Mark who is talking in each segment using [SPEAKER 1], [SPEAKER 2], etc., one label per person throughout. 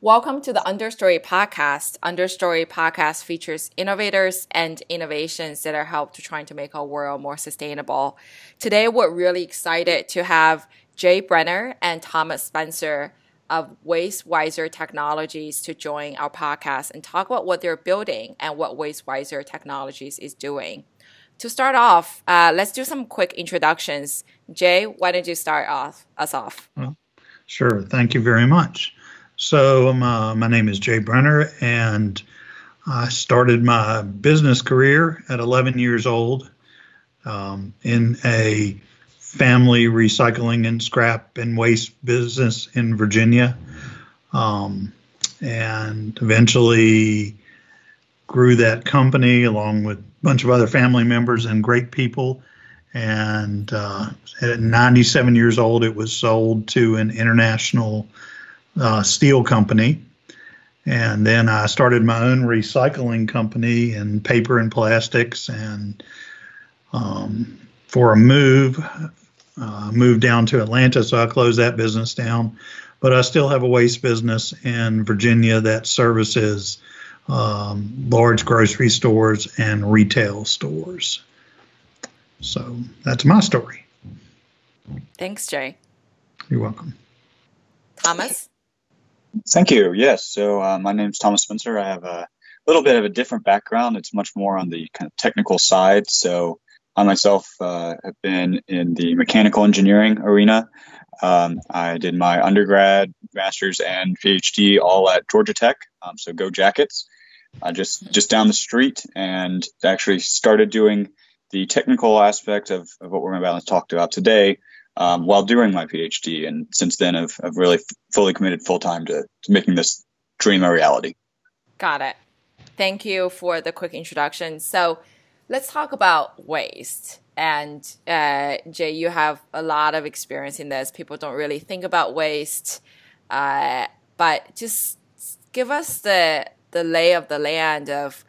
[SPEAKER 1] Welcome to the Understory podcast. Understory podcast features innovators and innovations that are help to trying to make our world more sustainable. Today, we're really excited to have Jay Brenner and Thomas Spencer of WasteWizer Technologies to join our podcast and talk about what they're building and what WasteWizer Technologies is doing. To start off, uh, let's do some quick introductions. Jay, why don't you start off us off?
[SPEAKER 2] Well, sure. Thank you very much. So, um, uh, my name is Jay Brenner, and I started my business career at 11 years old um, in a family recycling and scrap and waste business in Virginia. Um, and eventually grew that company along with a bunch of other family members and great people. And uh, at 97 years old, it was sold to an international uh, steel company. And then I started my own recycling company in paper and plastics. And um, for a move, uh, moved down to Atlanta, so I closed that business down. But I still have a waste business in Virginia that services um, large grocery stores and retail stores. So that's my story.
[SPEAKER 1] Thanks, Jay.
[SPEAKER 2] You're welcome.
[SPEAKER 1] Thomas?
[SPEAKER 3] Thank you. Yes. So uh, my name is Thomas Spencer. I have a little bit of a different background. It's much more on the kind of technical side. So I myself uh, have been in the mechanical engineering arena. Um, I did my undergrad, master's, and PhD all at Georgia Tech. Um, so go Jackets! Uh, just just down the street, and actually started doing the technical aspect of, of what we're about to talk about today um, while doing my PhD. And since then, I've, I've really f- fully committed full time to, to making this dream a reality.
[SPEAKER 1] Got it. Thank you for the quick introduction. So let's talk about waste. And uh, Jay, you have a lot of experience in this. People don't really think about waste, uh, but just give us the the lay of the land of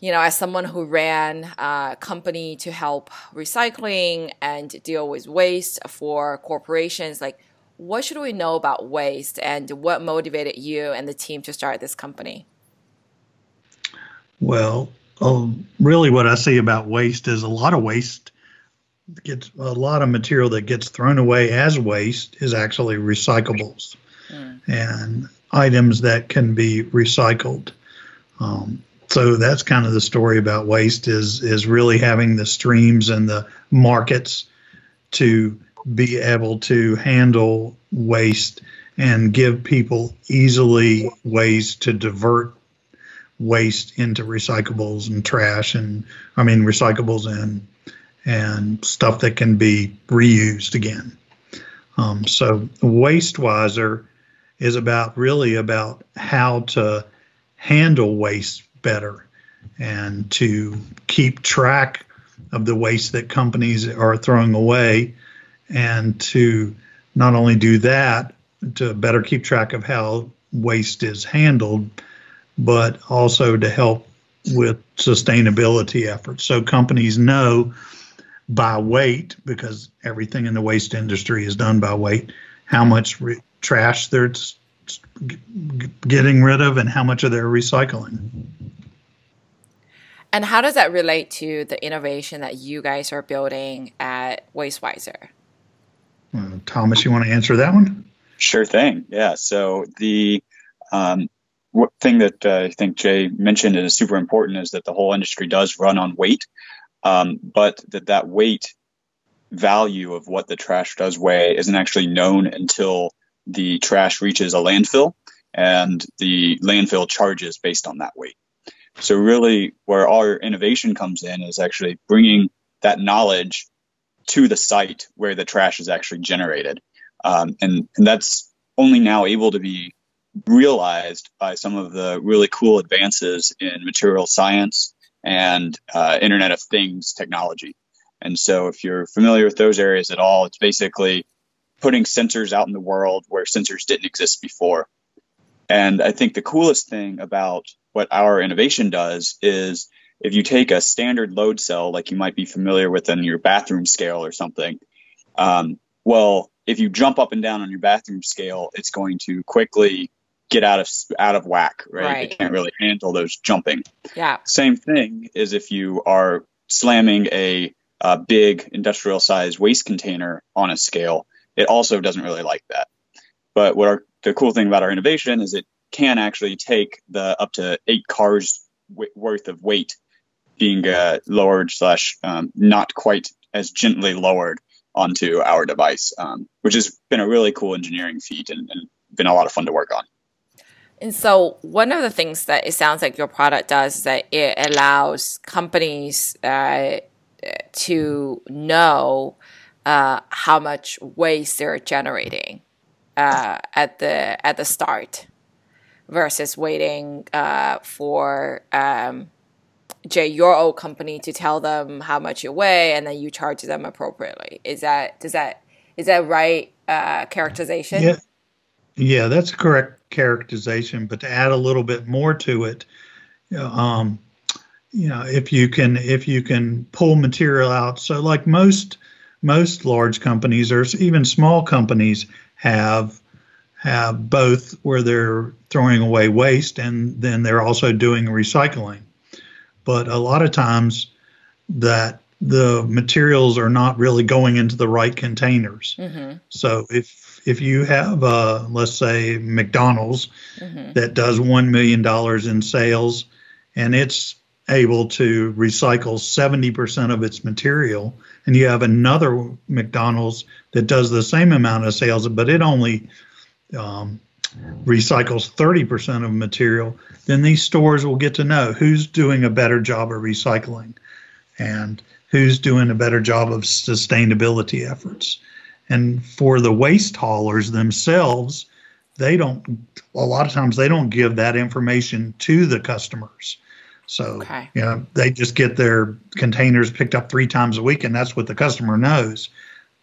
[SPEAKER 1] you know, as someone who ran a company to help recycling and deal with waste for corporations, like what should we know about waste and what motivated you and the team to start this company?
[SPEAKER 2] Well, um, really, what I see about waste is a lot of waste gets a lot of material that gets thrown away as waste is actually recyclables mm. and items that can be recycled. Um, so that's kind of the story about waste is is really having the streams and the markets to be able to handle waste and give people easily ways to divert waste into recyclables and trash and I mean recyclables and and stuff that can be reused again. Um, so WasteWizer is about really about how to handle waste better and to keep track of the waste that companies are throwing away and to not only do that to better keep track of how waste is handled but also to help with sustainability efforts so companies know by weight because everything in the waste industry is done by weight how much re- trash they're getting rid of and how much of they're recycling.
[SPEAKER 1] And how does that relate to the innovation that you guys are building at WasteWizer?
[SPEAKER 2] Uh, Thomas, you want to answer that one?
[SPEAKER 3] Sure thing. Yeah. So the um, thing that uh, I think Jay mentioned is super important is that the whole industry does run on weight, um, but that that weight value of what the trash does weigh isn't actually known until the trash reaches a landfill and the landfill charges based on that weight. So really where our innovation comes in is actually bringing that knowledge to the site where the trash is actually generated. Um, and, and that's only now able to be realized by some of the really cool advances in material science and uh, Internet of Things technology. And so, if you're familiar with those areas at all, it's basically putting sensors out in the world where sensors didn't exist before. And I think the coolest thing about what our innovation does is if you take a standard load cell, like you might be familiar with in your bathroom scale or something, um, well, if you jump up and down on your bathroom scale, it's going to quickly get out of out of whack, right?
[SPEAKER 1] Right.
[SPEAKER 3] It can't really handle those jumping.
[SPEAKER 1] Yeah.
[SPEAKER 3] Same thing is if you are slamming a, a big industrial size waste container on a scale, it also doesn't really like that. But what our, the cool thing about our innovation is it can actually take the up to eight cars w- worth of weight being uh, lowered slash um, not quite as gently lowered onto our device, um, which has been a really cool engineering feat and, and been a lot of fun to work on.
[SPEAKER 1] And so, one of the things that it sounds like your product does is that it allows companies uh, to know uh, how much waste they're generating uh, at the at the start, versus waiting uh, for um, Jay, your old company, to tell them how much you weigh, and then you charge them appropriately. Is that does that is that right uh, characterization?
[SPEAKER 2] Yeah, yeah, that's a correct characterization. But to add a little bit more to it, um, you know, if you can if you can pull material out, so like most most large companies or even small companies have have both where they're throwing away waste and then they're also doing recycling. But a lot of times that the materials are not really going into the right containers.
[SPEAKER 1] Mm-hmm.
[SPEAKER 2] So if if you have uh, let's say McDonald's
[SPEAKER 1] Mm-hmm.
[SPEAKER 2] that does one million dollars in sales and it's able to recycle 70% of its material and you have another McDonald's that does the same amount of sales but it only um, recycles 30% of material then these stores will get to know who's doing a better job of recycling and who's doing a better job of sustainability efforts. And for the waste haulers themselves they don't a lot of times they don't give that information to the customers so
[SPEAKER 1] Okay.
[SPEAKER 2] you know they just get their containers picked up three times a week and that's what the customer knows.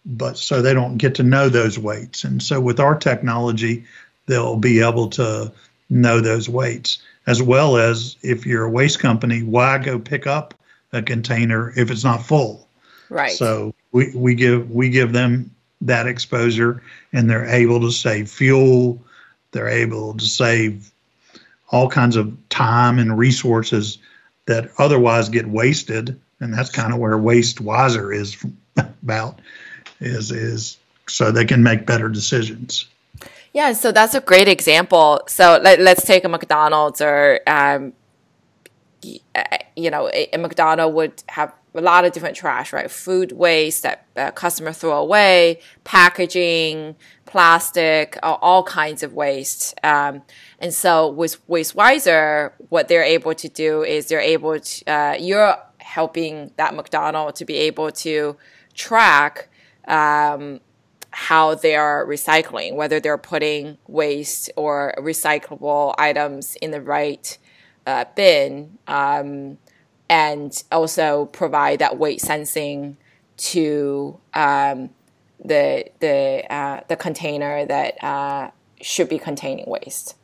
[SPEAKER 2] But so they don't get to know those weights. And so with our technology they'll be able to know those weights. As well as if you're a waste company why go pick up a container if it's not full?
[SPEAKER 1] Right.
[SPEAKER 2] so we, we give we give them that exposure and they're able to save fuel, they're able to save all kinds of time and resources that otherwise get wasted. And that's kind of where WasteWizer is about is is so they can make better decisions.
[SPEAKER 1] Yeah, so that's a great example. So let, let's take a McDonald's or, um, you know, a, a McDonald would have a lot of different trash, right? Food waste that uh, customer throw away, packaging, plastic, all, all kinds of waste. Um, and so with WasteWizer, what they're able to do is they're able to, uh, you're helping that McDonald to be able to track um, how they are recycling, whether they're putting waste or recyclable items in the right uh, bin, um, and also provide that weight sensing to um, the the uh, the container that uh, should be containing waste.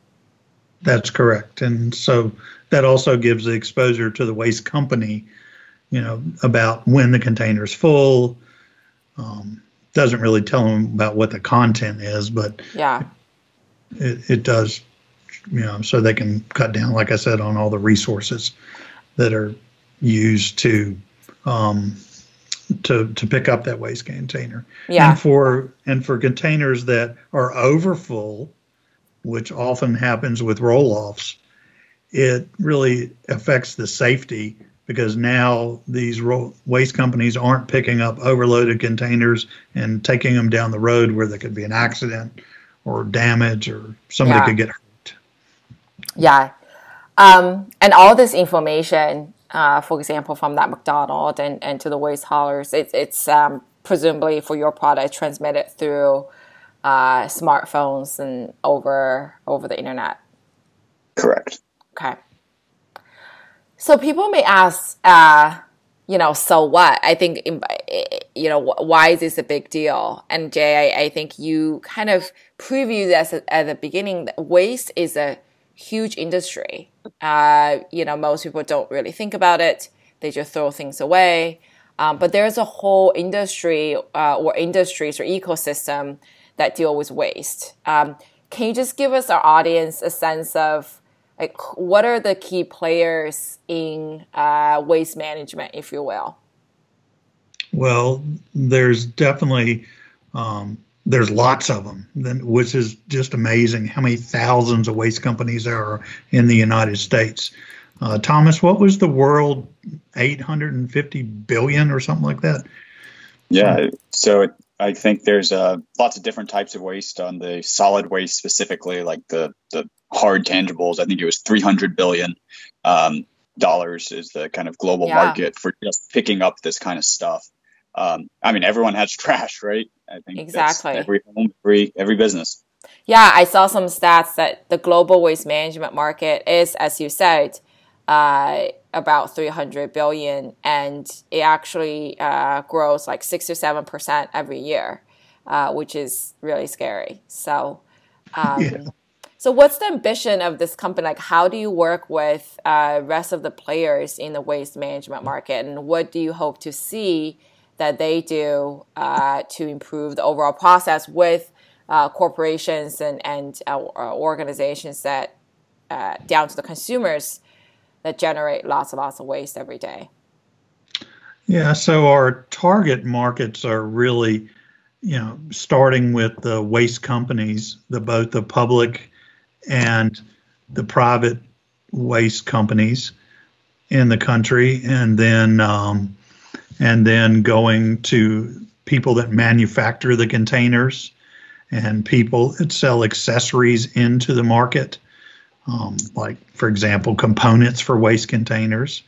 [SPEAKER 2] That's correct. And so that also gives the exposure to the waste company, you know, about when the container is full. Um, doesn't really tell them about what the content is, but
[SPEAKER 1] Yeah,
[SPEAKER 2] it, it does, you know, so they can cut down, like I said, on all the resources that are used to um, to to pick up that waste container.
[SPEAKER 1] Yeah.
[SPEAKER 2] And for and for containers that are overfull, which often happens with roll-offs, it really affects the safety because now these ro- waste companies aren't picking up overloaded containers and taking them down the road where there could be an accident or damage or somebody
[SPEAKER 1] Yeah.
[SPEAKER 2] could get hurt.
[SPEAKER 1] yeah, um, and all this information, uh, for example, from that McDonald and, and to the waste haulers, it's it's um, presumably for your product transmitted through uh, smartphones and over over the internet.
[SPEAKER 3] Correct.
[SPEAKER 1] Okay. So people may ask, uh, you know, so what? I think, you know, why is this a big deal? And Jay, I, I think you kind of previewed this at, at the beginning. that Waste is a huge industry. Uh, you know, most people don't really think about it. They just throw things away. Um, but there's a whole industry uh, or industries or ecosystem that deal with waste. Um, can you just give us our audience a sense of like what are the key players in uh, waste management, if you will?
[SPEAKER 2] Well, there's definitely um, there's lots of them, which is just amazing how many thousands of waste companies there are in the United States. Uh, Thomas, what was the world 850 billion or something like that?
[SPEAKER 3] Yeah, so I think there's uh, lots of different types of waste on the solid waste specifically, like the the hard tangibles. I think it was 300 billion um, dollars is the kind of global yeah. market for just picking up this kind of stuff. Um, I mean, everyone has trash, right? I think
[SPEAKER 1] exactly
[SPEAKER 3] every home, every every business.
[SPEAKER 1] Yeah, I saw some stats that the global waste management market is, as you said, uh, about 300 billion, and it actually uh, grows like six or seven percent every year, uh, which is really scary. So, um, yeah. so what's the ambition of this company? Like, how do you work with uh, rest of the players in the waste management market, and what do you hope to see that they do uh, to improve the overall process with uh, corporations and and organizations that down to the consumers? that generate lots and lots of waste every day.
[SPEAKER 2] Yeah, so our target markets are really, you know, starting with the waste companies, the both the public and the private waste companies in the country, and then um, and then going to people that manufacture the containers and people that sell accessories into the market um, like for example components for waste containers.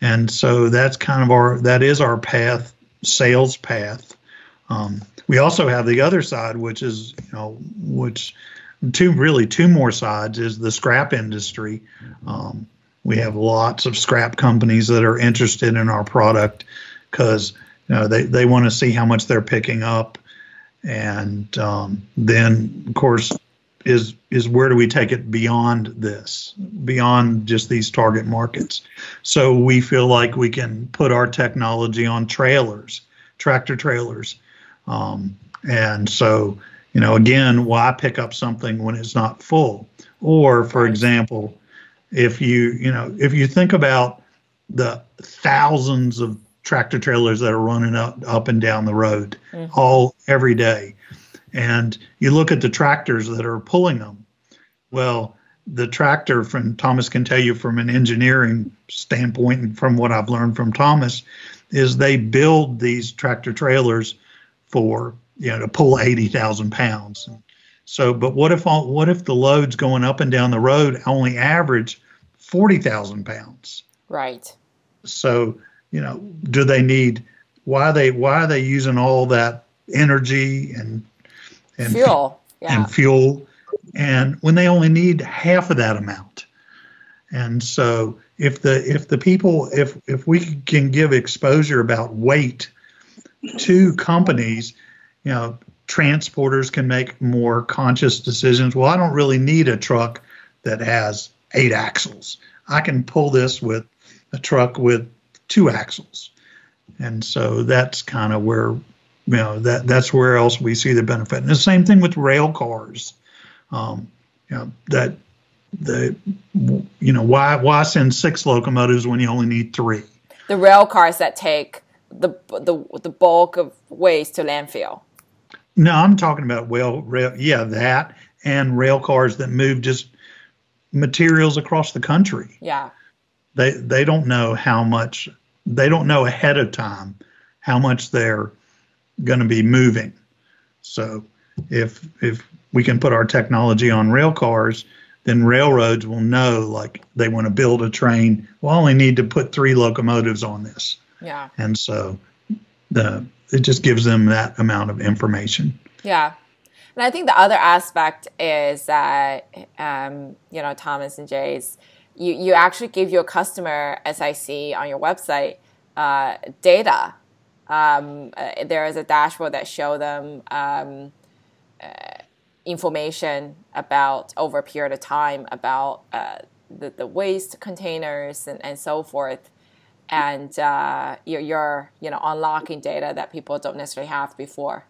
[SPEAKER 2] And so that's kind of our that is our path sales path. Um, we also have the other side which is you know which two really two more sides is the scrap industry. Um, we have lots of scrap companies that are interested in our product because you know they, they want to see how much they're picking up and um, then of course is is where do we take it beyond this, beyond just these target markets? So we feel like we can put our technology on trailers, tractor trailers, um, and so you know again, why pick up something when it's not full? Or for example, if you you know if you think about the thousands of tractor trailers that are running up up and down the road mm-hmm. all every day and you look at the tractors that are pulling them. Well, the tractor from Thomas can tell you from an engineering standpoint and from what I've learned from Thomas is they build these tractor trailers for you know to pull 80,000 pounds. So, but what if all, what if the loads going up and down the road only average 40,000 pounds?
[SPEAKER 1] Right.
[SPEAKER 2] So, you know, do they need why are they why are they using all that energy and
[SPEAKER 1] and fuel
[SPEAKER 2] yeah. and fuel? And when they only need half of that amount. And so if the if the people if if we can give exposure about weight to companies you know transporters can make more conscious decisions. Well i don't really need a truck that has eight axles. I can pull this with a truck with two axles and so that's kind of where you know that that's where else we see the benefit. And the same thing with rail cars. Um, you know that the you know why why send six locomotives when you only need three?
[SPEAKER 1] The rail cars that take the the the bulk of waste to landfill.
[SPEAKER 2] No, I'm talking about rail rail yeah that and rail cars that move just materials across the country.
[SPEAKER 1] Yeah.
[SPEAKER 2] They they don't know how much they don't know ahead of time how much they're going to be moving. So if if we can put our technology on rail cars, then railroads will know like they want to build a train. Well, I only need to put three locomotives on this.
[SPEAKER 1] Yeah.
[SPEAKER 2] And so the it just gives them that amount of information.
[SPEAKER 1] Yeah. And I think the other aspect is that, um, you know, Thomas and Jay's, you, you actually give your customer, as I see on your website, uh, data um, uh, there is a dashboard that show them um, uh, information about over a period of time about uh, the, the waste containers and, and so forth and uh, you're, you're, you know unlocking data that people don't necessarily have before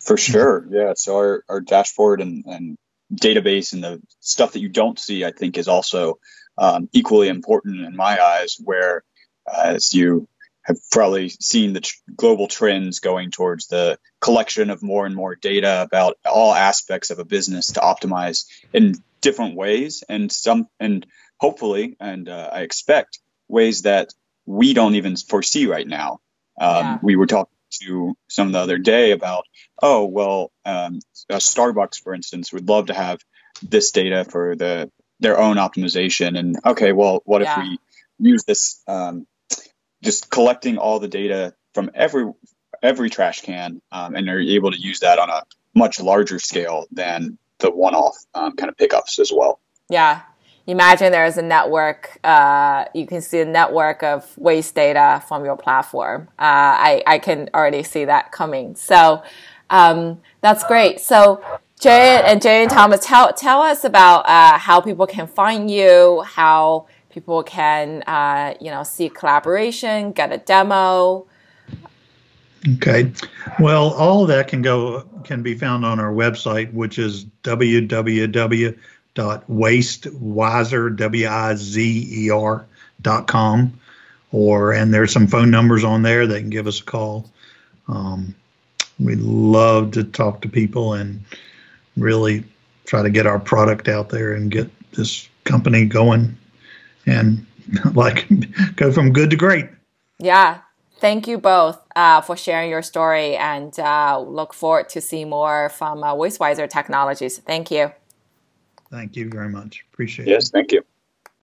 [SPEAKER 3] For sure. Yeah. So our, our dashboard and, and database and the stuff that you don't see, I think, is also um, equally important in my eyes, where uh, as you have probably seen the tr- global trends going towards the collection of more and more data about all aspects of a business to optimize in different ways and some and hopefully and uh, I expect ways that we don't even foresee right now. Um, yeah. We were talking to some the other day about, oh well, um, Starbucks, for instance, would love to have this data for the their own optimization. And okay, well, what yeah. if we use this, um, just collecting all the data from every every trash can, um, and are able to use that on a much larger scale than the one-off um, kind of pickups as well.
[SPEAKER 1] Yeah, imagine there's a network. Uh, you can see a network of waste data from your platform. Uh, I, I can already see that coming. So um, that's great. So Jay and Jay and Thomas, tell tell us about uh, how people can find you, how people can uh, you know see collaboration, get a demo.
[SPEAKER 2] Okay, well, all of that can go can be found on our website, which is www dot wastewizer w i z e r dot com, or and there's some phone numbers on there. They can give us a call. Um, we love to talk to people and really try to get our product out there and get this company going and like go from good to great.
[SPEAKER 1] Yeah. Thank you both uh, for sharing your story and uh, look forward to see more from uh, WasteWizer Technologies. Thank you.
[SPEAKER 2] Thank you very much. Appreciate
[SPEAKER 3] yes, it. Yes, thank you.